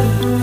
whisper.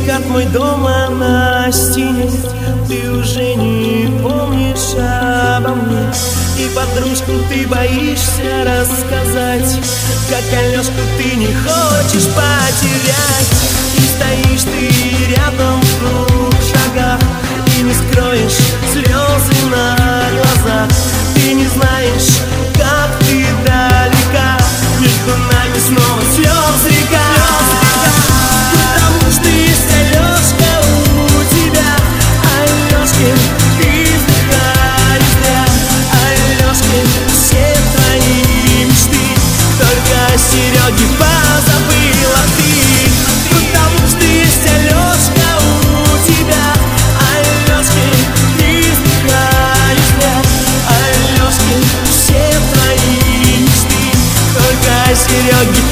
закат мой дома на стене Ты уже не помнишь обо мне. И подружку ты боишься рассказать Как колеску ты не хочешь потерять. И стоишь ты рядом в двух шагах И не скроешь слезы на глазах. Ты не знаешь, как ты далека Между нами снова слезы Сереги